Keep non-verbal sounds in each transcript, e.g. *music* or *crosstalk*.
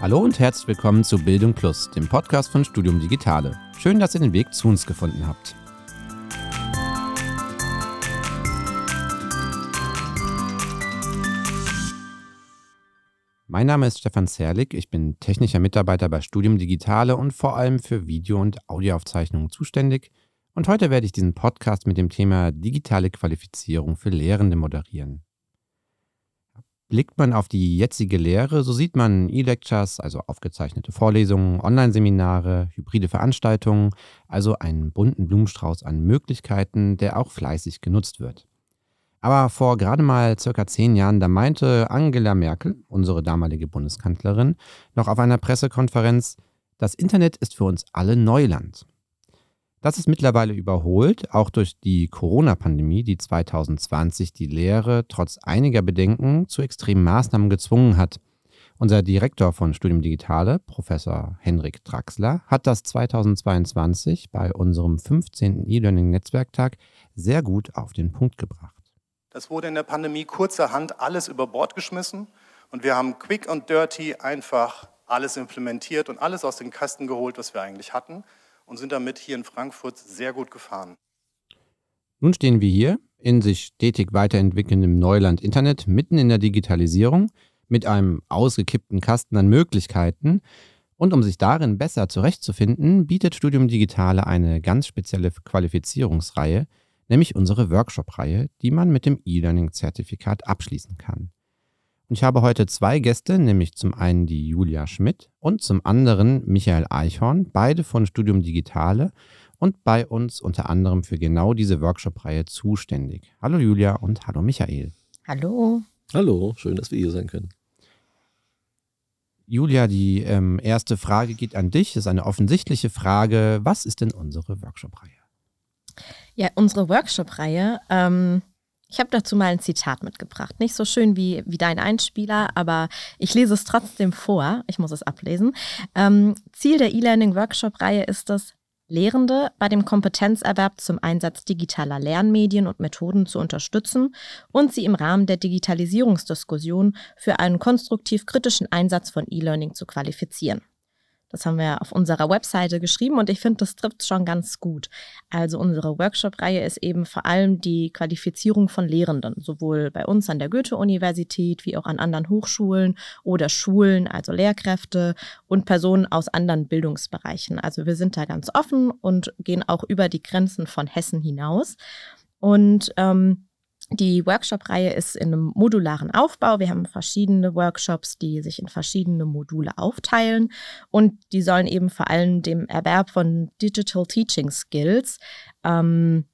Hallo und herzlich willkommen zu Bildung Plus, dem Podcast von Studium Digitale. Schön, dass ihr den Weg zu uns gefunden habt. Mein Name ist Stefan Zerlik, ich bin technischer Mitarbeiter bei Studium Digitale und vor allem für Video- und Audioaufzeichnungen zuständig. Und heute werde ich diesen Podcast mit dem Thema digitale Qualifizierung für Lehrende moderieren. Blickt man auf die jetzige Lehre, so sieht man E-Lectures, also aufgezeichnete Vorlesungen, Online-Seminare, hybride Veranstaltungen, also einen bunten Blumenstrauß an Möglichkeiten, der auch fleißig genutzt wird. Aber vor gerade mal circa zehn Jahren, da meinte Angela Merkel, unsere damalige Bundeskanzlerin, noch auf einer Pressekonferenz, das Internet ist für uns alle Neuland. Das ist mittlerweile überholt, auch durch die Corona-Pandemie, die 2020 die Lehre trotz einiger Bedenken zu extremen Maßnahmen gezwungen hat. Unser Direktor von Studium Digitale, Professor Henrik Draxler, hat das 2022 bei unserem 15. E-Learning-Netzwerktag sehr gut auf den Punkt gebracht. Das wurde in der Pandemie kurzerhand alles über Bord geschmissen und wir haben quick und dirty einfach alles implementiert und alles aus den Kasten geholt, was wir eigentlich hatten und sind damit hier in Frankfurt sehr gut gefahren. Nun stehen wir hier in sich stetig weiterentwickelndem Neuland Internet mitten in der Digitalisierung mit einem ausgekippten Kasten an Möglichkeiten. Und um sich darin besser zurechtzufinden, bietet Studium Digitale eine ganz spezielle Qualifizierungsreihe, nämlich unsere Workshop-Reihe, die man mit dem E-Learning-Zertifikat abschließen kann. Und ich habe heute zwei Gäste, nämlich zum einen die Julia Schmidt und zum anderen Michael Eichhorn, beide von Studium Digitale und bei uns unter anderem für genau diese Workshop-Reihe zuständig. Hallo Julia und hallo Michael. Hallo. Hallo, schön, dass wir hier sein können. Julia, die ähm, erste Frage geht an dich. Das ist eine offensichtliche Frage. Was ist denn unsere Workshop-Reihe? Ja, unsere Workshop-Reihe ähm, ich habe dazu mal ein Zitat mitgebracht. Nicht so schön wie, wie dein Einspieler, aber ich lese es trotzdem vor. Ich muss es ablesen. Ähm, Ziel der E-Learning-Workshop-Reihe ist es, Lehrende bei dem Kompetenzerwerb zum Einsatz digitaler Lernmedien und Methoden zu unterstützen und sie im Rahmen der Digitalisierungsdiskussion für einen konstruktiv kritischen Einsatz von E-Learning zu qualifizieren. Das haben wir auf unserer Webseite geschrieben und ich finde, das trifft schon ganz gut. Also unsere Workshop-Reihe ist eben vor allem die Qualifizierung von Lehrenden, sowohl bei uns an der Goethe-Universität wie auch an anderen Hochschulen oder Schulen, also Lehrkräfte und Personen aus anderen Bildungsbereichen. Also wir sind da ganz offen und gehen auch über die Grenzen von Hessen hinaus. Und ähm, die Workshop-Reihe ist in einem modularen Aufbau. Wir haben verschiedene Workshops, die sich in verschiedene Module aufteilen und die sollen eben vor allem dem Erwerb von Digital Teaching Skills ähm,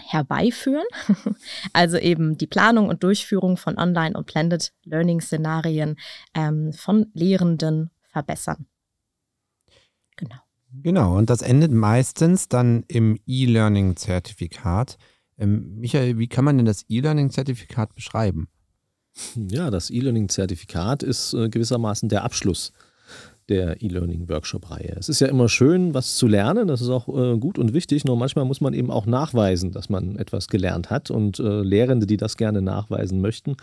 herbeiführen. *laughs* also eben die Planung und Durchführung von Online- und Blended Learning-Szenarien ähm, von Lehrenden verbessern. Genau. Genau, und das endet meistens dann im E-Learning-Zertifikat. Ähm, Michael, wie kann man denn das E-Learning-Zertifikat beschreiben? Ja, das E-Learning-Zertifikat ist äh, gewissermaßen der Abschluss der E-Learning-Workshop-Reihe. Es ist ja immer schön, was zu lernen, das ist auch äh, gut und wichtig, nur manchmal muss man eben auch nachweisen, dass man etwas gelernt hat und äh, Lehrende, die das gerne nachweisen möchten,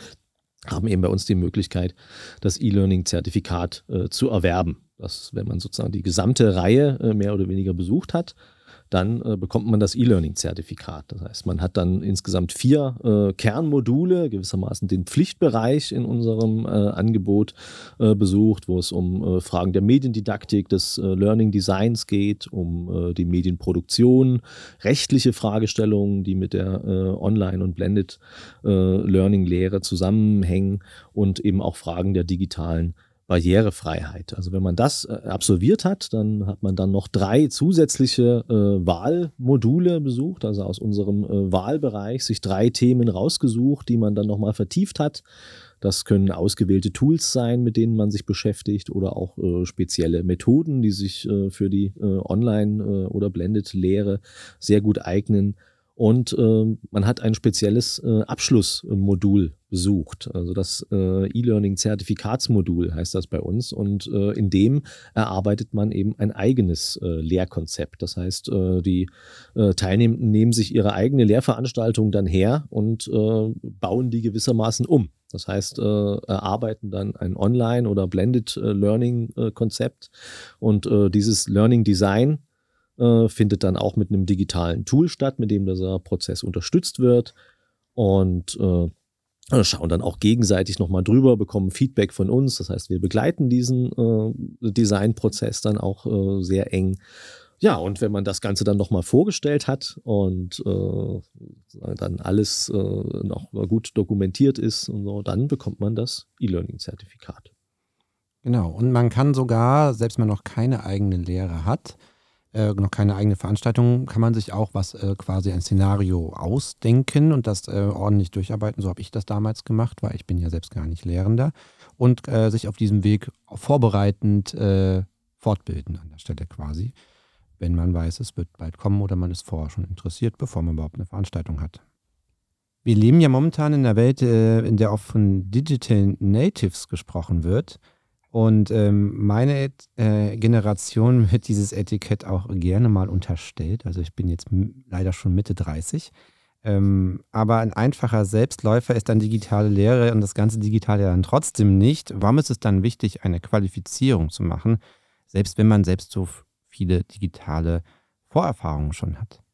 haben eben bei uns die Möglichkeit, das E-Learning-Zertifikat äh, zu erwerben. Das, wenn man sozusagen die gesamte Reihe äh, mehr oder weniger besucht hat, dann äh, bekommt man das E-Learning-Zertifikat. Das heißt, man hat dann insgesamt vier äh, Kernmodule, gewissermaßen den Pflichtbereich in unserem äh, Angebot äh, besucht, wo es um äh, Fragen der Mediendidaktik, des äh, Learning Designs geht, um die Medienproduktion, rechtliche Fragestellungen, die mit der Online- und Blended Learning-Lehre zusammenhängen und eben auch Fragen der digitalen Barrierefreiheit. Also wenn man das äh, absolviert hat, dann hat man dann noch drei zusätzliche äh, Wahlmodule besucht, also aus unserem äh, Wahlbereich sich drei Themen rausgesucht, die man dann nochmal vertieft hat. Das können ausgewählte Tools sein, mit denen man sich beschäftigt oder auch äh, spezielle Methoden, die sich äh, für die äh, Online- oder Blended-Lehre sehr gut eignen. Und man hat ein spezielles Abschlussmodul besucht. Also das äh, E-Learning-Zertifikatsmodul heißt das bei uns. Und äh, in dem erarbeitet man eben ein eigenes äh, Lehrkonzept. Das heißt, äh, die äh, Teilnehmenden nehmen sich ihre eigene Lehrveranstaltung dann her und äh, bauen die gewissermaßen um. Das heißt, erarbeiten dann ein Online- oder Blended Learning-Konzept. und dieses Learning Design findet dann auch mit einem digitalen Tool statt, mit dem dieser Prozess unterstützt wird. Und äh, schauen dann auch gegenseitig nochmal drüber, bekommen Feedback von uns. Das heißt, wir begleiten diesen äh, Designprozess dann auch äh, sehr eng. Ja, und wenn man das Ganze dann nochmal vorgestellt hat und äh, dann alles äh, noch gut dokumentiert ist und so, dann bekommt man das E-Learning-Zertifikat. Genau, und man kann sogar, selbst wenn man noch keine eigene Lehre hat, äh, noch keine eigene Veranstaltung, kann man sich auch was äh, quasi ein Szenario ausdenken und das äh, ordentlich durcharbeiten. So habe ich das damals gemacht, weil ich bin ja selbst gar nicht Lehrender und äh, sich auf diesem Weg vorbereitend äh, fortbilden an der Stelle quasi, wenn man weiß, es wird bald kommen oder man ist vorher schon interessiert, bevor man überhaupt eine Veranstaltung hat. Wir leben ja momentan in einer Welt, äh, in der auch von Digital Natives gesprochen wird. Und ähm, meine äh, Generation wird dieses Etikett auch gerne mal unterstellt. Also ich bin jetzt leider schon Mitte 30. Ähm, aber ein einfacher Selbstläufer ist dann digitale Lehre und das ganze Digitale dann trotzdem nicht. Warum ist es dann wichtig, eine Qualifizierung zu machen, selbst wenn man selbst so viele digitale Vorerfahrungen schon hat?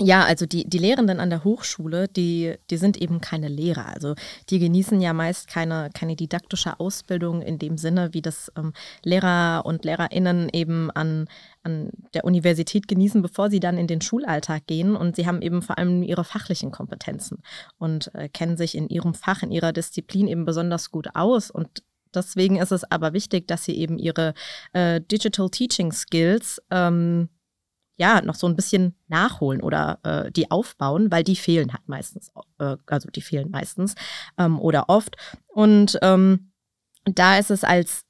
Ja, also die, die Lehrenden an der Hochschule, die, die sind eben keine Lehrer. Also die genießen ja meist keine, keine didaktische Ausbildung in dem Sinne, wie das ähm, Lehrer und LehrerInnen eben an, an der Universität genießen, bevor sie dann in den Schulalltag gehen. Und sie haben eben vor allem ihre fachlichen Kompetenzen und äh, kennen sich in ihrem Fach, in ihrer Disziplin eben besonders gut aus. Und deswegen ist es aber wichtig, dass sie eben ihre äh, Digital Teaching Skills ähm, ja, noch so ein bisschen nachholen oder äh, die aufbauen, weil die fehlen halt meistens, äh, also die fehlen meistens ähm, oder oft. Und ähm, da ist es als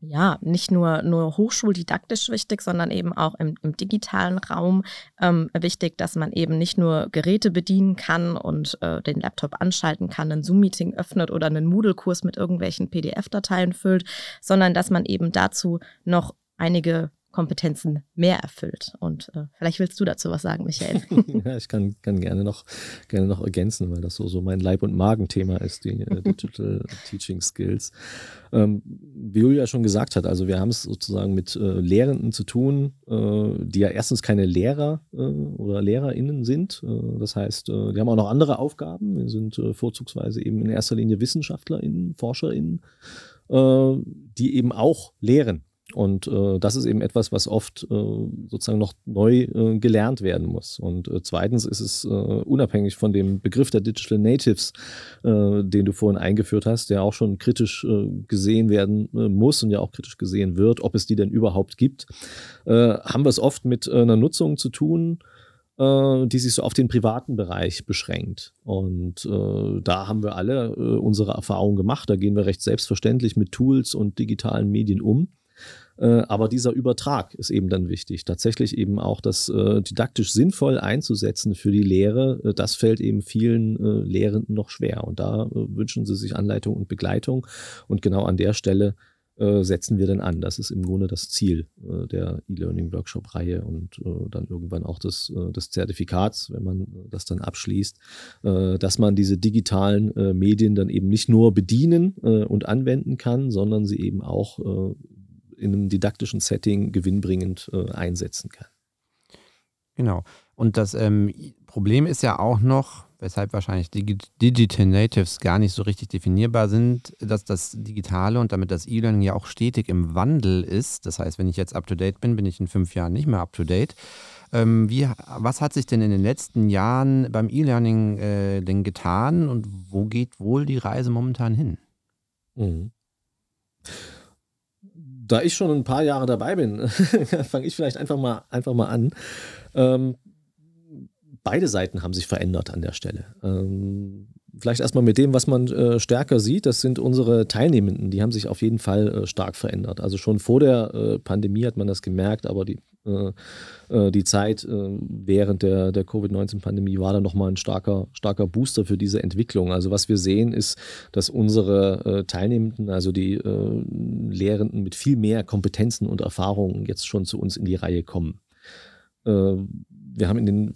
ja, nicht nur, nur hochschuldidaktisch wichtig, sondern eben auch im, im digitalen Raum ähm, wichtig, dass man eben nicht nur Geräte bedienen kann und äh, den Laptop anschalten kann, ein Zoom-Meeting öffnet oder einen Moodle-Kurs mit irgendwelchen PDF-Dateien füllt, sondern dass man eben dazu noch einige Kompetenzen mehr erfüllt. Und äh, vielleicht willst du dazu was sagen, Michael. *laughs* *laughs* ja, ich kann, kann gerne, noch, gerne noch ergänzen, weil das so, so mein Leib- und Magenthema ist, die äh, *laughs* Digital Teaching Skills. Ähm, wie Julia schon gesagt hat, also wir haben es sozusagen mit äh, Lehrenden zu tun, äh, die ja erstens keine Lehrer äh, oder LehrerInnen sind. Äh, das heißt, die haben auch noch andere Aufgaben. Wir sind vorzugsweise eben in erster Linie WissenschaftlerInnen, ForscherInnen, die eben auch lehren und äh, das ist eben etwas, was oft äh, sozusagen noch neu äh, gelernt werden muss. Und äh, zweitens ist es äh, unabhängig von dem Begriff der Digital Natives, äh, den du vorhin eingeführt hast, der auch schon kritisch gesehen werden muss und ja auch kritisch gesehen wird, ob es die denn überhaupt gibt, haben wir es oft mit einer Nutzung zu tun, die sich so auf den privaten Bereich beschränkt. Und äh, da haben wir alle äh, unsere Erfahrungen gemacht. Da gehen wir recht selbstverständlich mit Tools und digitalen Medien um. Äh, aber dieser Übertrag ist eben dann wichtig. Tatsächlich eben auch das äh, didaktisch sinnvoll einzusetzen für die Lehre, äh, das fällt eben vielen Lehrenden noch schwer. Und da wünschen sie sich Anleitung und Begleitung. Und genau an der Stelle setzen wir dann an. Das ist im Grunde das Ziel der E-Learning-Workshop-Reihe und dann irgendwann auch des, des Zertifikats, wenn man das dann abschließt, dass man diese digitalen Medien dann eben nicht nur bedienen und anwenden kann, sondern sie eben auch in einem didaktischen Setting gewinnbringend äh, einsetzen kann. Genau. Und das ähm, Problem ist ja auch noch, weshalb wahrscheinlich Digi Digital Natives gar nicht so richtig definierbar sind, dass das Digitale und damit das E-Learning ja auch stetig im Wandel ist. Das heißt, wenn ich jetzt up-to-date bin, bin ich in fünf Jahren nicht mehr up-to-date. Ähm, was hat sich denn in den letzten Jahren beim E-Learning äh, denn getan und wo geht wohl die Reise momentan hin? Mhm da ich schon ein paar Jahre dabei bin, *laughs* fange ich vielleicht einfach mal, einfach mal an. Ähm, beide Seiten haben sich verändert an der Stelle. Ähm, vielleicht erstmal mit dem, was man äh, stärker sieht. Das sind unsere Teilnehmenden. Die haben sich auf jeden Fall äh, stark verändert. Also schon vor der äh, Pandemie hat man das gemerkt, aber die die Zeit äh, während der, der Covid-19-Pandemie war dann nochmal ein starker, starker Booster für diese Entwicklung. Also was wir sehen ist, dass unsere Teilnehmenden, also die Lehrenden mit viel mehr Kompetenzen und Erfahrungen jetzt schon zu uns in die Reihe kommen. wir haben in den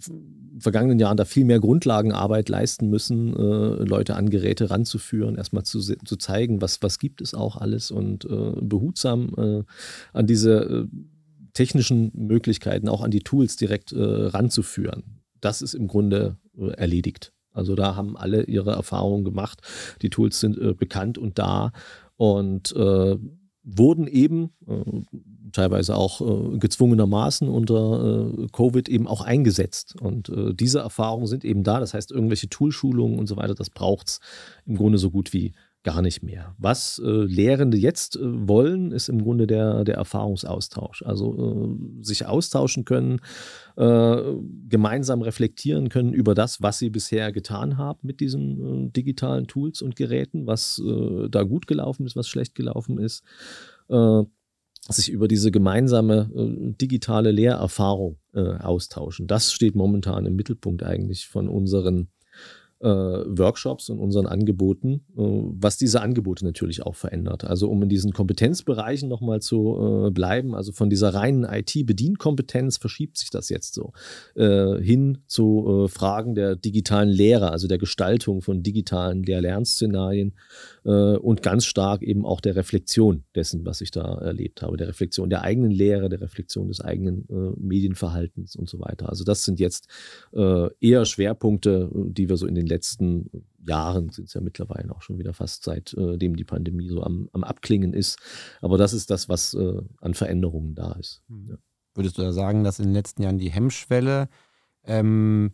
vergangenen Jahren da viel mehr Grundlagenarbeit leisten müssen, Leute an Geräte ranzuführen, erstmal zu, zu zeigen, was, was gibt es auch alles und behutsam an diese technischen Möglichkeiten auch an die Tools direkt äh, ranzuführen. Das ist im Grunde äh, erledigt. Also da haben alle ihre Erfahrungen gemacht. Die Tools sind äh, bekannt und da und äh, wurden eben äh, teilweise auch äh, gezwungenermaßen unter Covid eben auch eingesetzt. Und diese Erfahrungen sind eben da. Das heißt, irgendwelche Toolschulungen und so weiter, das braucht es im Grunde so gut wie gar nicht mehr. Was äh, Lehrende jetzt äh, wollen, ist im Grunde der, der Erfahrungsaustausch. Also äh, sich austauschen können, äh, gemeinsam reflektieren können über das, was sie bisher getan haben mit diesen äh, digitalen Tools und Geräten, was äh, da gut gelaufen ist, was schlecht gelaufen ist. sich über diese gemeinsame digitale Lehrerfahrung austauschen. Das steht momentan im Mittelpunkt eigentlich von unseren Workshops und unseren Angeboten, äh, was diese Angebote natürlich auch verändert. Also um in diesen Kompetenzbereichen nochmal zu äh, bleiben, also von dieser reinen IT-Bedienkompetenz verschiebt sich das jetzt so äh, hin zu äh, Fragen der digitalen Lehre, also der Gestaltung von digitalen Lehr-Lernszenarien äh, und ganz stark eben auch der Reflexion dessen, was ich da erlebt habe, der Reflexion der eigenen Lehre, der Reflexion des eigenen Medienverhaltens und so weiter. Also das sind jetzt eher Schwerpunkte, die wir so in den letzten Jahren, sind es ja mittlerweile auch schon wieder fast seitdem die Pandemie so am, am Abklingen ist. Aber das ist das, was äh, an Veränderungen da ist. Mhm. Ja. Würdest du da sagen, dass in den letzten Jahren die Hemmschwelle ähm,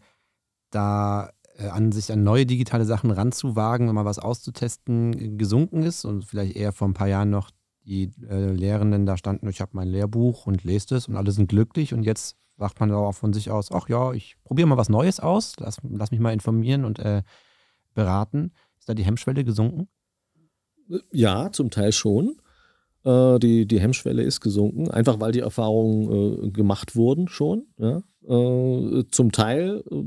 da äh, an sich an neue digitale Sachen ranzuwagen und mal was auszutesten, gesunken ist und vielleicht eher vor ein paar Jahren noch die äh, Lehrenden da standen, ich habe mein Lehrbuch und lest es und alle sind glücklich und jetzt sagt man auch von sich aus, ach ja, ich probiere mal was Neues aus, lass, lass mich mal informieren und äh, beraten. Ist da die Hemmschwelle gesunken? Ja, zum Teil schon. Äh, die, die Hemmschwelle ist gesunken, einfach weil die Erfahrungen äh, gemacht wurden schon. Ja? Äh, zum Teil äh,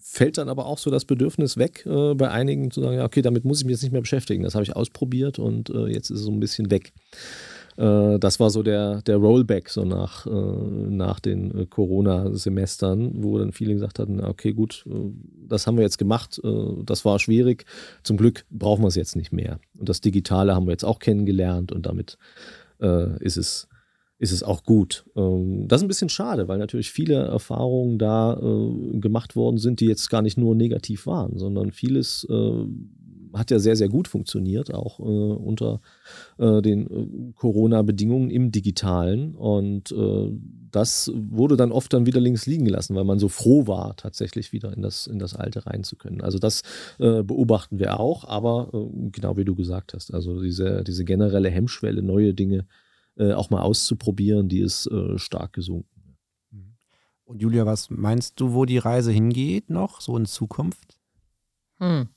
fällt dann aber auch so das Bedürfnis weg, äh, bei einigen zu sagen, ja, okay, damit muss ich mich jetzt nicht mehr beschäftigen. Das habe ich ausprobiert und äh, jetzt ist es so ein bisschen weg. Äh, das war so der, der Rollback so nach, äh, nach den äh, Corona-Semestern, wo dann viele gesagt hatten, okay, gut, das haben wir jetzt gemacht, das war schwierig. Zum Glück brauchen wir es jetzt nicht mehr. Und das Digitale haben wir jetzt auch kennengelernt und damit ist es ist es auch gut. Ähm, das ist ein bisschen schade, weil natürlich viele Erfahrungen da gemacht worden sind, die jetzt gar nicht nur negativ waren, sondern vieles hat ja sehr, sehr gut funktioniert, auch äh, unter äh, den äh, Corona-Bedingungen im Digitalen. Und äh, das wurde dann oft dann wieder links liegen gelassen, weil man so froh war, tatsächlich wieder in das, in das Alte rein zu können. Also das äh, beobachten wir auch, aber äh, genau wie du gesagt hast, also diese, diese generelle Hemmschwelle, neue Dinge auch mal auszuprobieren, die ist stark gesunken. Und Julia, was meinst du, wo die Reise hingeht noch, so in Zukunft? Hm.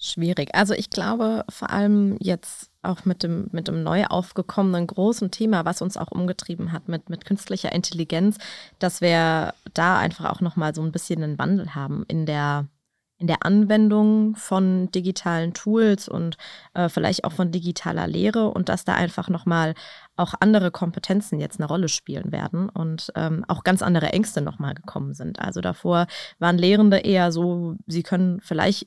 Schwierig. Also ich glaube vor allem jetzt auch mit dem, mit dem neu aufgekommenen großen Thema, was uns auch umgetrieben hat mit, mit künstlicher Intelligenz, dass wir da einfach auch nochmal so ein bisschen einen Wandel haben in der, in der Anwendung von digitalen Tools und äh, vielleicht auch von digitaler Lehre und dass da einfach nochmal auch andere Kompetenzen jetzt eine Rolle spielen werden und ähm, auch ganz andere Ängste nochmal gekommen sind. Also davor waren Lehrende eher so, sie können vielleicht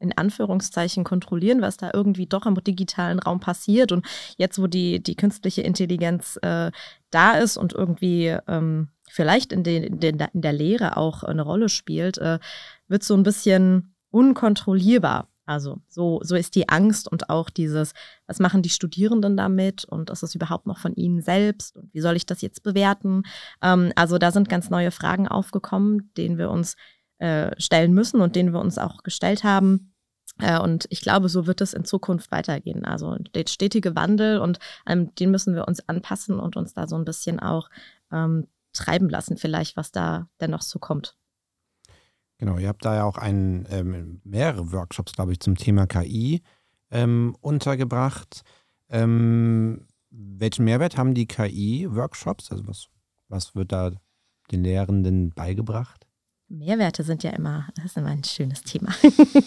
in Anführungszeichen kontrollieren, was da irgendwie doch im digitalen Raum passiert. Und jetzt, wo die, die künstliche Intelligenz äh, da ist und irgendwie ähm, vielleicht in, den, in, den, in der Lehre auch eine Rolle spielt, äh, wird so ein bisschen unkontrollierbar. Also so, so ist die Angst und auch dieses, was machen die Studierenden damit und ist es überhaupt noch von ihnen selbst und wie soll ich das jetzt bewerten? Ähm, also da sind ganz neue Fragen aufgekommen, denen wir uns äh, stellen müssen und den wir uns auch gestellt haben. Äh, und ich glaube, so wird es in Zukunft weitergehen. Also der stetige Wandel und ähm, den müssen wir uns anpassen und uns da so ein bisschen auch ähm, treiben lassen, vielleicht, was da denn noch so kommt. Genau, ihr habt da ja auch einen, ähm, mehrere Workshops, glaube ich, zum Thema KI ähm, untergebracht. Ähm, welchen Mehrwert haben die KI-Workshops? Also was Was wird da den Lehrenden beigebracht? Mehrwerte sind ja immer, das ist immer ein schönes Thema.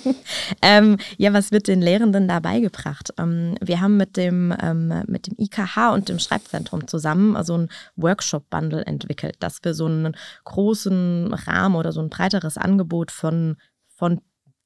*laughs* ähm, ja, was wird den Lehrenden da beigebracht? Ähm, wir haben mit dem, ähm, mit dem IKH und dem Schreibzentrum zusammen so ein Workshop-Bundle entwickelt, dass wir so einen großen Rahmen oder so ein breiteres Angebot von, von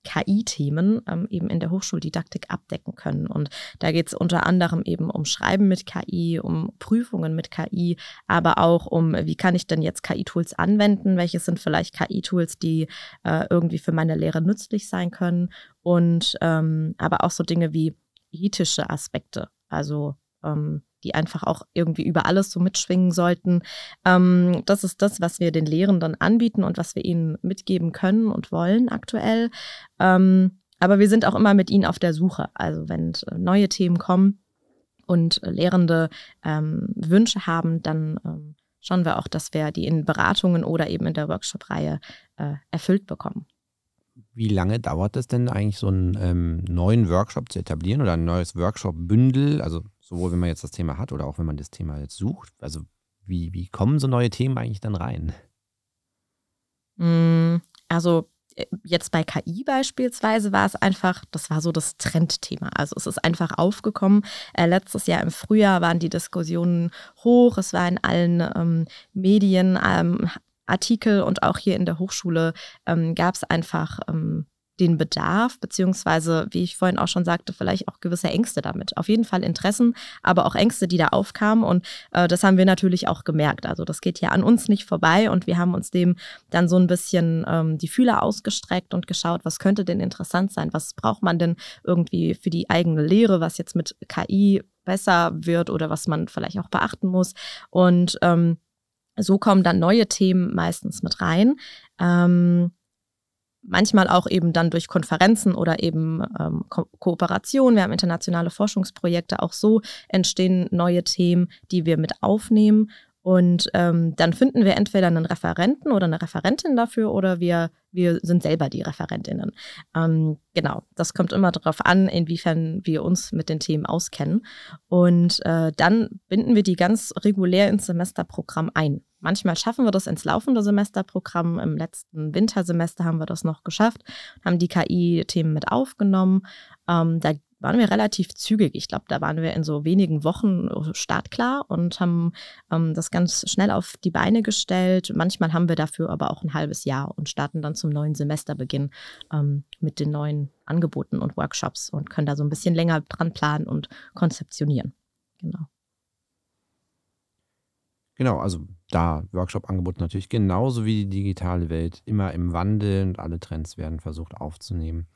KI-Themen ähm, eben in der Hochschuldidaktik abdecken können. Und da geht es unter anderem eben um Schreiben mit KI, um Prüfungen mit KI, aber auch um, wie kann ich denn jetzt KI-Tools anwenden? Welche sind vielleicht KI-Tools, die äh, irgendwie für meine Lehre nützlich sein können? Und ähm, aber auch so Dinge wie ethische Aspekte. Also ähm, die einfach auch irgendwie über alles so mitschwingen sollten. Ähm, das ist das, was wir den Lehrenden anbieten und was wir ihnen mitgeben können und wollen aktuell. Ähm, aber wir sind auch immer mit ihnen auf der Suche. Also wenn neue Themen kommen und Lehrende ähm, Wünsche haben, dann ähm, schauen wir auch, dass wir die in Beratungen oder eben in der Workshop-Reihe äh, erfüllt bekommen. Wie lange dauert es denn eigentlich, so einen ähm, neuen Workshop zu etablieren oder ein neues Workshop-Bündel? Also sowohl wenn man jetzt das Thema hat oder auch wenn man das Thema jetzt sucht. Also wie, wie kommen so neue Themen eigentlich dann rein? Mm, also äh, jetzt bei KI beispielsweise war es einfach, das war so das Trendthema. Also es ist einfach aufgekommen. Äh, letztes Jahr im Frühjahr waren die Diskussionen hoch. Es war in allen ähm, Medien ähm, Artikel und auch hier in der Hochschule ähm, gab es einfach ähm, den Bedarf, beziehungsweise, wie ich vorhin auch schon sagte, vielleicht auch gewisse Ängste damit. Auf jeden Fall Interessen, aber auch Ängste, die da aufkamen. Und äh, das haben wir natürlich auch gemerkt. Also das geht ja an uns nicht vorbei und wir haben uns dem dann so ein bisschen ähm, die Fühler ausgestreckt und geschaut, was könnte denn interessant sein? Was braucht man denn irgendwie für die eigene Lehre, was jetzt mit KI besser wird oder was man vielleicht auch beachten muss. Und ähm, so kommen dann neue Themen meistens mit rein. Ähm, manchmal auch eben dann durch Konferenzen oder eben ähm, Ko Kooperation. Wir haben internationale Forschungsprojekte. Auch so entstehen neue Themen, die wir mit aufnehmen. Und ähm, dann finden wir entweder einen Referenten oder eine Referentin dafür oder wir, wir sind selber die Referentinnen. Ähm, genau, das kommt immer darauf an, inwiefern wir uns mit den Themen auskennen. Und äh, dann binden wir die ganz regulär ins Semesterprogramm ein. Manchmal schaffen wir das ins laufende Semesterprogramm. Im letzten Wintersemester haben wir das noch geschafft, haben die KI-Themen mit aufgenommen. Ähm, da waren wir relativ zügig. Ich glaube, da waren wir in so wenigen Wochen startklar und haben ähm, das ganz schnell auf die Beine gestellt. Manchmal haben wir dafür aber auch ein halbes Jahr und starten dann zum neuen Semesterbeginn ähm, mit den neuen Angeboten und Workshops und können da so ein bisschen länger dran planen und konzeptionieren. Genau. Genau, also da Workshop-Angebot natürlich genauso wie die digitale Welt immer im Wandel und alle Trends werden versucht aufzunehmen.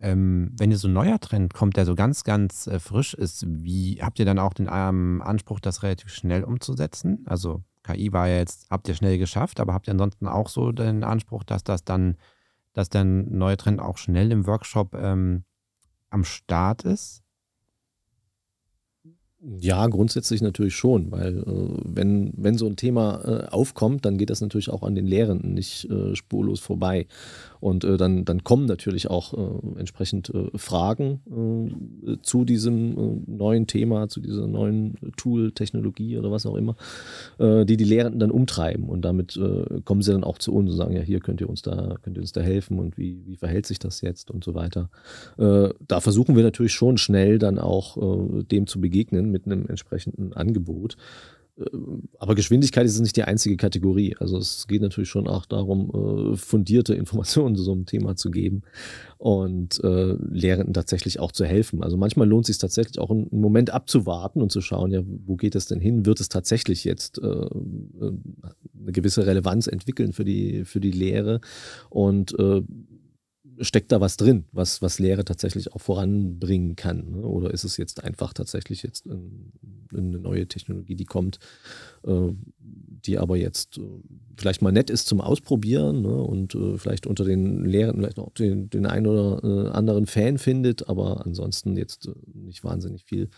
Ähm, wenn jetzt so ein neuer Trend kommt, der so ganz, ganz äh, frisch ist, wie habt ihr dann auch den ähm, Anspruch, das relativ schnell umzusetzen? Also KI war ja jetzt, habt ihr schnell geschafft, aber habt ihr ansonsten auch so den Anspruch, dass das dann, dass der neue Trend auch schnell im Workshop ähm, am Start ist? Ja, grundsätzlich natürlich schon, weil äh, wenn, wenn so ein Thema äh, aufkommt, dann geht das natürlich auch an den Lehrenden nicht äh, spurlos vorbei. Und äh, dann, dann kommen natürlich auch äh, entsprechend äh, Fragen zu diesem neuen Thema, zu dieser neuen Tool, Technologie oder was auch immer, die die Lehrenden dann umtreiben. Und damit kommen sie dann auch zu uns und sagen, ja, hier könnt ihr uns da, könnt ihr uns da helfen und wie, wie verhält sich das jetzt und so weiter. da versuchen wir natürlich schon schnell dann auch dem zu begegnen mit einem entsprechenden Angebot. Aber Geschwindigkeit ist nicht die einzige Kategorie. Also es geht natürlich schon auch darum, äh, fundierte Informationen zu so einem Thema zu geben und äh, Lehrenden tatsächlich auch zu helfen. Also manchmal lohnt es sich tatsächlich auch einen Moment abzuwarten und zu schauen, ja, wo geht es denn hin? Wird es tatsächlich jetzt äh, eine gewisse Relevanz entwickeln für die, für die Lehre? Und steckt da was drin, was, was Lehre tatsächlich auch voranbringen kann? Ne? Oder ist es jetzt einfach tatsächlich jetzt ein, eine neue Technologie, die kommt, äh, die aber jetzt äh, vielleicht mal nett ist zum Ausprobieren ne? und äh, vielleicht unter den Lehrern vielleicht auch den, den einen oder äh, anderen Fan findet, aber ansonsten jetzt äh, nicht wahnsinnig viel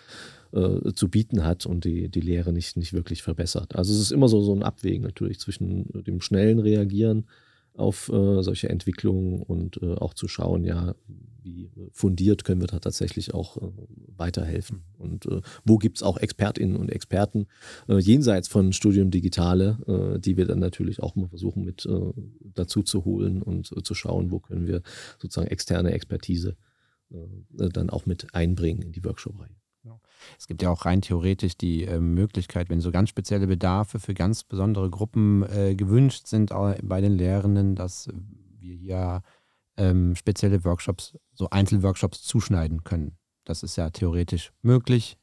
äh, zu bieten hat und die, die Lehre nicht, nicht wirklich verbessert. Also es ist immer so, so ein Abwägen natürlich zwischen dem schnellen Reagieren auf äh, solche Entwicklungen und äh, auch zu schauen, ja, wie fundiert können wir da tatsächlich auch äh, weiterhelfen. Und äh, wo gibt es auch Expertinnen und Experten äh, jenseits von Studium Digitale, äh, die wir dann natürlich auch mal versuchen mit dazu zu holen und zu schauen, wo können wir sozusagen externe Expertise dann auch mit einbringen in die Workshop-Reihe. Es gibt ja auch rein theoretisch die äh, Möglichkeit, wenn so ganz spezielle Bedarfe für ganz besondere Gruppen äh, gewünscht sind bei den Lehrenden, dass wir hier ähm, spezielle Workshops, so Einzelworkshops zuschneiden können. Das ist ja theoretisch möglich.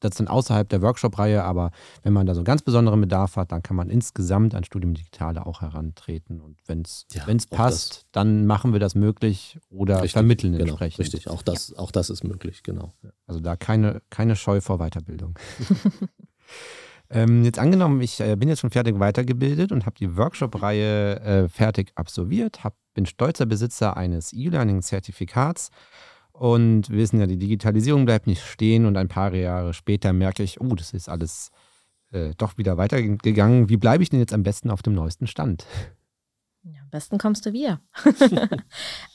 Das ist dann außerhalb der Workshop-Reihe, aber wenn man da so einen ganz besonderen Bedarf hat, dann kann man insgesamt an Studium Digitale auch herantreten. Und wenn es ja, passt, dann machen wir das möglich oder richtig, vermitteln genau, entsprechend. Richtig, auch das, ja. auch das ist möglich, genau. Also da keine, keine Scheu vor Weiterbildung. *laughs* ähm, jetzt angenommen, ich äh, bin jetzt schon fertig weitergebildet und habe die Workshop-Reihe äh, fertig absolviert, hab, bin stolzer Besitzer eines E-Learning-Zertifikats und wir wissen ja, die Digitalisierung bleibt nicht stehen und ein paar Jahre später merke ich, oh, das ist alles äh, doch wieder weitergegangen. Wie bleibe ich denn jetzt am besten auf dem neuesten Stand? Ja, am besten kommst du wir. *laughs*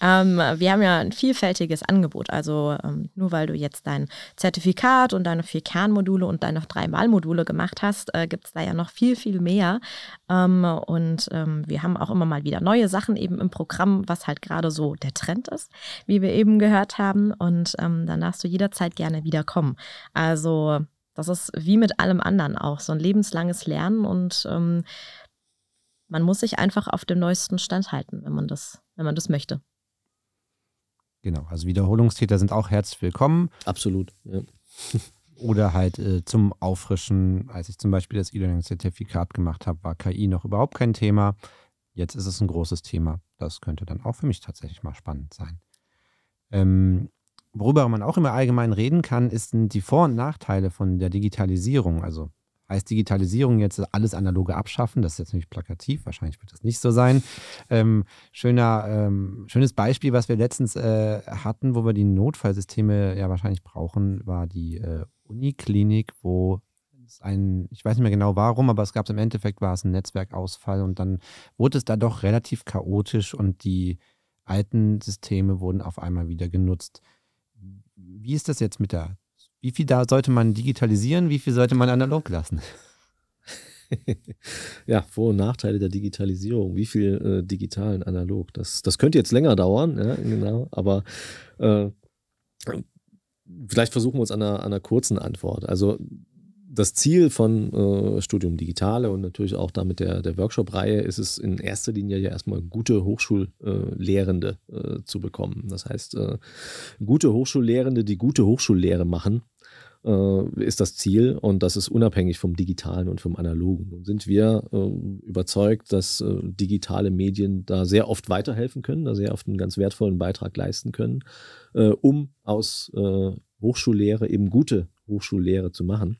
ähm, wir haben ja ein vielfältiges Angebot. Also ähm, nur weil du jetzt dein Zertifikat und deine vier Kernmodule und deine drei Malmodule gemacht hast, äh, gibt es da ja noch viel, viel mehr. Ähm, und ähm, wir haben auch immer mal wieder neue Sachen eben im Programm, was halt gerade so der Trend ist, wie wir eben gehört haben. Und ähm, dann darfst du jederzeit gerne wiederkommen. Also das ist wie mit allem anderen auch so ein lebenslanges Lernen und ähm, man muss sich einfach auf dem neuesten Stand halten, wenn man das, wenn man das möchte. Genau, also Wiederholungstäter sind auch herzlich willkommen. Absolut, ja. *laughs* Oder halt äh, zum Auffrischen, als ich zum Beispiel das E-Learning-Zertifikat gemacht habe, war KI noch überhaupt kein Thema. Jetzt ist es ein großes Thema. Das könnte dann auch für mich tatsächlich mal spannend sein. Ähm, worüber man auch immer allgemein reden kann, ist die Vor- und Nachteile von der Digitalisierung. Also Heißt Digitalisierung jetzt alles analoge abschaffen? Das ist jetzt nicht plakativ, wahrscheinlich wird das nicht so sein. Ähm, schöner, ähm, schönes Beispiel, was wir letztens äh, hatten, wo wir die Notfallsysteme ja wahrscheinlich brauchen, war die äh, Uniklinik, wo es ein, ich weiß nicht mehr genau warum, aber es gab im Endeffekt war es ein Netzwerkausfall und dann wurde es da doch relativ chaotisch und die alten Systeme wurden auf einmal wieder genutzt. Wie ist das jetzt mit der wie viel da sollte man digitalisieren, wie viel sollte man analog lassen? *laughs* ja, Vor- und Nachteile der Digitalisierung. Wie viel äh, digital und analog? Das, das könnte jetzt länger dauern, ja, genau, aber äh, vielleicht versuchen wir uns an einer, einer kurzen Antwort. Also das Ziel von äh, Studium Digitale und natürlich auch damit der, der Workshop-Reihe ist es in erster Linie ja erstmal gute Hochschullehrende äh, zu bekommen. Das heißt, äh, gute Hochschullehrende, die gute Hochschullehre machen, äh, ist das Ziel und das ist unabhängig vom Digitalen und vom Analogen. Nun sind wir äh, überzeugt, dass äh, digitale Medien da sehr oft weiterhelfen können, da sehr oft einen ganz wertvollen Beitrag leisten können, um aus Hochschullehre eben gute Hochschullehre zu machen.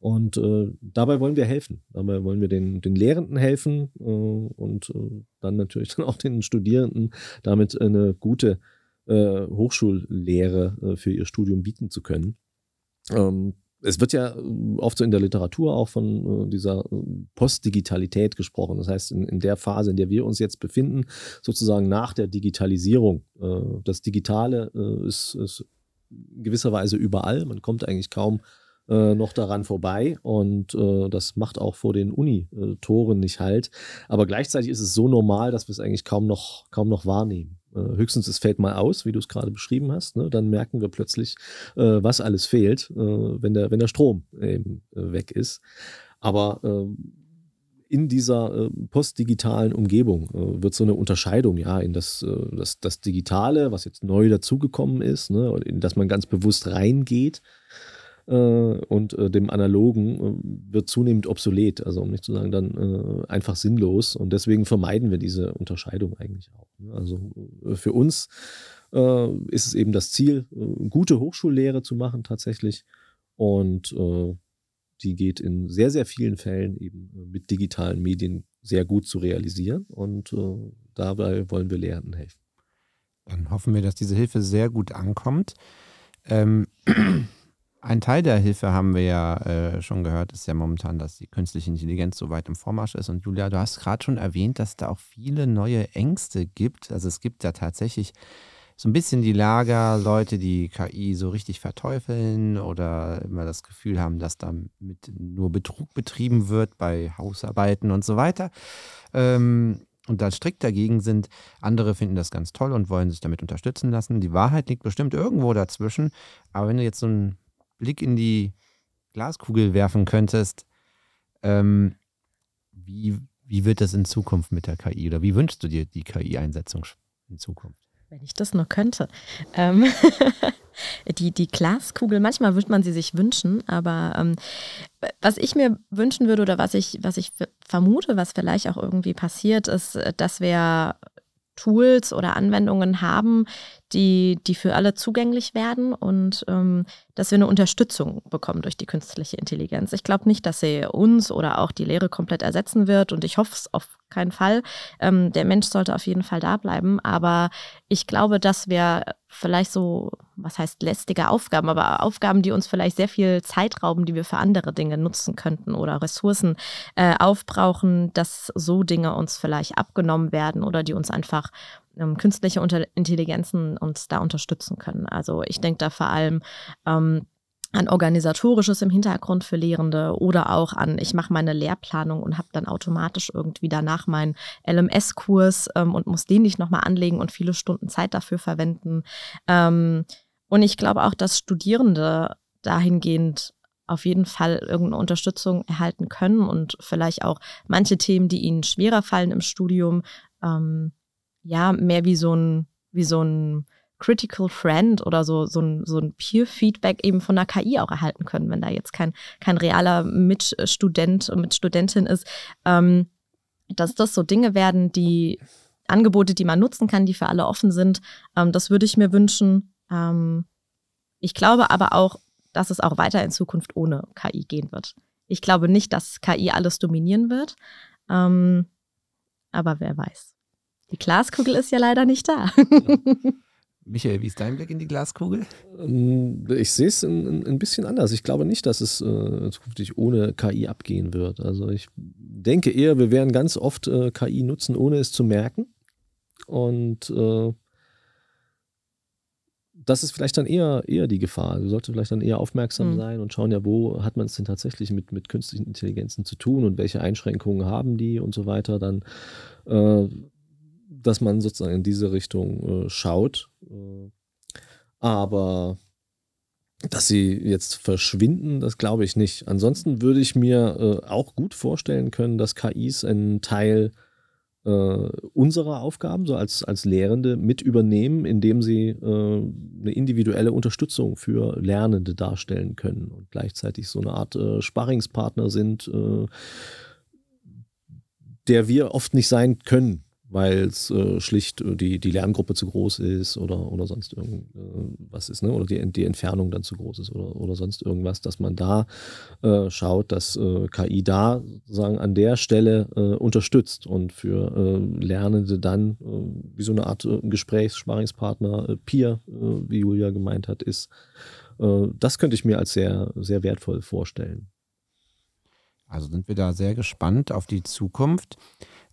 Und äh, dabei wollen wir helfen. Dabei wollen wir den, den Lehrenden helfen äh, und äh, dann natürlich *laughs* dann auch den Studierenden damit eine gute äh, Hochschullehre äh, für ihr Studium bieten zu können. Ähm, es wird ja oft so in der Literatur auch von äh, dieser Postdigitalität gesprochen. Das heißt, in, in, der Phase, in der wir uns jetzt befinden, sozusagen nach der Digitalisierung. das Digitale ist, ist gewisserweise überall. Man kommt eigentlich kaum äh, noch daran vorbei und äh, das macht auch vor den Uni-Toren nicht halt. Aber gleichzeitig ist es so normal, dass wir es eigentlich kaum noch, kaum noch wahrnehmen. Äh, höchstens es fällt mal aus, wie du es gerade beschrieben hast. Ne? Dann merken wir plötzlich, äh, was alles fehlt, äh, wenn, der, wenn der Strom eben weg ist. Aber ähm, in dieser äh, postdigitalen Umgebung äh, wird so eine Unterscheidung ja in das, äh, das, das Digitale, was jetzt neu dazugekommen ist, ne, in das man ganz bewusst reingeht äh, und äh, dem Analogen äh, wird zunehmend obsolet, also um nicht zu sagen dann äh, einfach sinnlos und deswegen vermeiden wir diese Unterscheidung eigentlich auch. Ne? Also äh, für uns äh, ist es eben das Ziel, gute Hochschullehre zu machen tatsächlich und die geht in sehr, sehr vielen Fällen eben mit digitalen Medien sehr gut zu realisieren und dabei wollen wir Lehrenden helfen. Dann hoffen wir, dass diese Hilfe sehr gut ankommt. Ähm, Ein Teil der Hilfe haben wir ja äh, schon gehört, ist ja momentan, dass die künstliche Intelligenz so weit im Vormarsch ist. Und Julia, du hast gerade schon erwähnt, dass da auch viele neue Ängste gibt. Also es gibt ja tatsächlich so ein bisschen die Lager, Leute, die KI so richtig verteufeln oder immer das Gefühl haben, dass damit nur Betrug betrieben wird bei Hausarbeiten und so weiter. Ähm, und da strikt dagegen sind. Andere finden das ganz toll und wollen sich damit unterstützen lassen. Die Wahrheit liegt bestimmt irgendwo dazwischen. Aber wenn du jetzt so einen Blick in die Glaskugel werfen könntest, ähm, wie, wie wird das in Zukunft mit der KI oder wie wünschst du dir die KI-Einsetzung in Zukunft? Wenn ich das nur könnte. Ähm *laughs* die, die Glaskugel, manchmal wünscht man sie sich wünschen, aber ähm, was ich mir wünschen würde oder was ich, was ich vermute, was vielleicht auch irgendwie passiert, ist, dass wir Tools oder Anwendungen haben, die, die für alle zugänglich werden und ähm, dass wir eine Unterstützung bekommen durch die künstliche Intelligenz. Ich glaube nicht, dass sie uns oder auch die Lehre komplett ersetzen wird und ich hoffe es auf keinen Fall. Ähm, der Mensch sollte auf jeden Fall da bleiben, aber ich glaube, dass wir vielleicht so, was heißt lästige Aufgaben, aber Aufgaben, die uns vielleicht sehr viel Zeit rauben, die wir für andere Dinge nutzen könnten oder Ressourcen äh, aufbrauchen, dass so Dinge uns vielleicht abgenommen werden oder die uns einfach ähm, künstliche Intelligenzen uns da unterstützen können. Also ich denke da vor allem ähm, an organisatorisches im Hintergrund für Lehrende oder auch an, ich mache meine Lehrplanung und habe dann automatisch irgendwie danach meinen LMS-Kurs ähm, und muss den nicht nochmal anlegen und viele Stunden Zeit dafür verwenden. Ähm, und ich glaube auch, dass Studierende dahingehend auf jeden Fall irgendeine Unterstützung erhalten können und vielleicht auch manche Themen, die ihnen schwerer fallen im Studium, ähm, ja, mehr wie so ein, wie so ein Critical Friend oder so, so ein, so ein Peer-Feedback eben von der KI auch erhalten können, wenn da jetzt kein, kein realer Mitstudent und Mitstudentin ist, ähm, dass das so Dinge werden, die Angebote, die man nutzen kann, die für alle offen sind. Ähm, das würde ich mir wünschen. Ähm, ich glaube aber auch, dass es auch weiter in Zukunft ohne KI gehen wird. Ich glaube nicht, dass KI alles dominieren wird. Ähm, aber wer weiß. Die Glaskugel ist ja leider nicht da. *laughs* Michael, wie ist dein Blick in die Glaskugel? Ähm, ich sehe es ein, ein, bisschen anders. Ich glaube nicht, dass es äh, zukünftig ohne KI abgehen wird. Also ich denke eher, wir werden ganz oft äh, KI nutzen, ohne es zu merken. Und äh, das ist vielleicht dann eher, eher die Gefahr. Du solltest vielleicht dann eher aufmerksam mhm. sein und schauen, ja, wo hat man es denn tatsächlich mit, mit künstlichen Intelligenzen zu tun und welche Einschränkungen haben die und so weiter. Dann äh, dass man sozusagen in diese Richtung äh, schaut. Äh, aber dass sie jetzt verschwinden, das glaube ich nicht. Ansonsten würde ich mir äh, auch gut vorstellen können, dass KIs einen Teil äh, unserer Aufgaben, so als, als Lehrende, mit übernehmen, indem sie äh, eine individuelle Unterstützung für Lernende darstellen können und gleichzeitig so eine Art äh, Sparringspartner sind, der wir oft nicht sein können weil es äh, schlicht äh, die, die Lerngruppe zu groß ist oder, oder sonst irgendwas äh, ist, ne? oder die, die Entfernung dann zu groß ist oder, oder sonst irgendwas, dass man da äh, schaut, dass äh, KI da sagen an der Stelle äh, unterstützt und für Lernende dann wie so eine Art Gesprächssparringspartner, Peer, wie Julia gemeint hat, ist. das könnte ich mir als sehr, sehr wertvoll vorstellen. Also sind wir da sehr gespannt auf die Zukunft.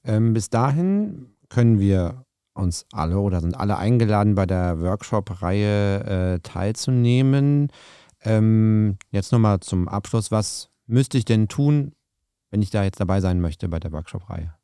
Ähm, bis dahin können wir uns alle oder sind alle eingeladen, bei der Workshop-Reihe äh, teilzunehmen. Ähm, jetzt nochmal zum Abschluss. Was müsste ich denn tun, wenn ich da jetzt dabei sein möchte bei der Workshop-Reihe?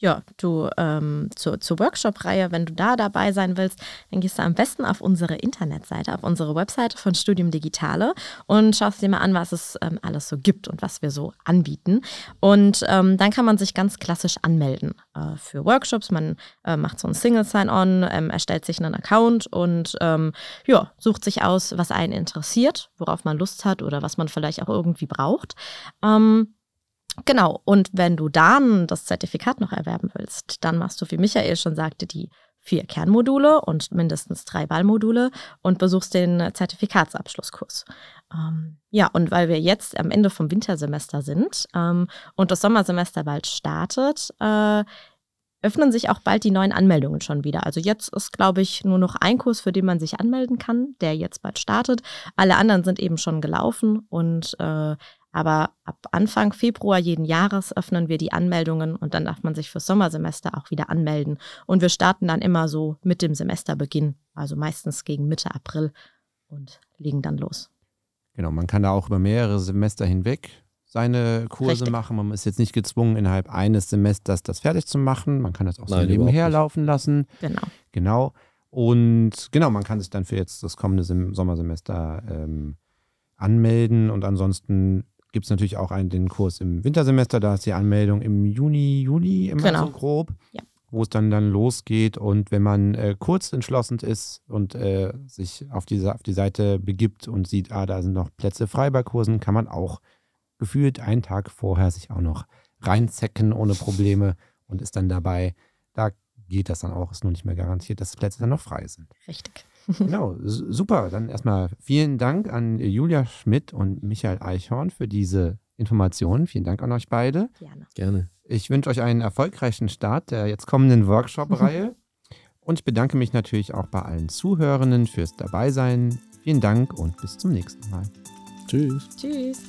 Ja, du ähm, zur, zur Workshop-Reihe, wenn du da dabei sein willst, dann gehst du am besten auf unsere Internetseite, auf unsere Webseite von Studium Digitale und schaust dir mal an, was es ähm, alles so gibt und was wir so anbieten. Und ähm, dann kann man sich ganz klassisch anmelden äh, für Workshops. Man äh, macht so ein Single Sign-On, ähm, erstellt sich einen Account und ähm, ja, sucht sich aus, was einen interessiert, worauf man Lust hat oder was man vielleicht auch irgendwie braucht. Ähm, Genau, und wenn du dann das Zertifikat noch erwerben willst, dann machst du, wie Michael schon sagte, die vier Kernmodule und mindestens drei Wahlmodule und besuchst den Zertifikatsabschlusskurs. Ähm, ja, und weil wir jetzt am Ende vom Wintersemester sind ähm, und das Sommersemester bald startet, äh, öffnen sich auch bald die neuen Anmeldungen schon wieder. Also jetzt ist, glaube ich, nur noch ein Kurs, für den man sich anmelden kann, der jetzt bald startet. Alle anderen sind eben schon gelaufen und äh, aber ab Anfang Februar jeden Jahres öffnen wir die Anmeldungen und dann darf man sich fürs Sommersemester auch wieder anmelden. Und wir starten dann immer so mit dem Semesterbeginn, also meistens gegen Mitte April und legen dann los. Genau, man kann da auch über mehrere Semester hinweg seine Kurse Richtig. machen. Man ist jetzt nicht gezwungen, innerhalb eines Semesters das fertig zu machen. Man kann das auch so Nein, nebenher überhaupt nicht. laufen lassen. Genau. Genau. Und genau, man kann sich dann für jetzt das kommende Sem Sommersemester ähm, anmelden. Und ansonsten gibt es natürlich auch einen, den Kurs im Wintersemester. Da ist die Anmeldung im Juni, Juli immer Genau. so grob, Ja. wo es dann, dann losgeht. Und wenn man äh, kurz entschlossen ist und äh, sich auf die, auf die Seite begibt und sieht, ah, da sind noch Plätze frei bei Kursen, kann man auch gefühlt einen Tag vorher sich auch noch reinzecken ohne Probleme und ist dann dabei. Da geht das dann auch, ist nur nicht mehr garantiert, dass Plätze dann noch frei sind. Richtig. Genau, super. Dann erstmal vielen Dank an Julia Schmidt und Michael Eichhorn für diese Informationen. Vielen Dank an euch beide. Gerne. Gerne. Ich wünsche euch einen erfolgreichen Start der jetzt kommenden Workshop-Reihe. *laughs* Und ich bedanke mich natürlich auch bei allen Zuhörenden fürs Dabeisein. Vielen Dank und bis zum nächsten Mal. Tschüss. Tschüss.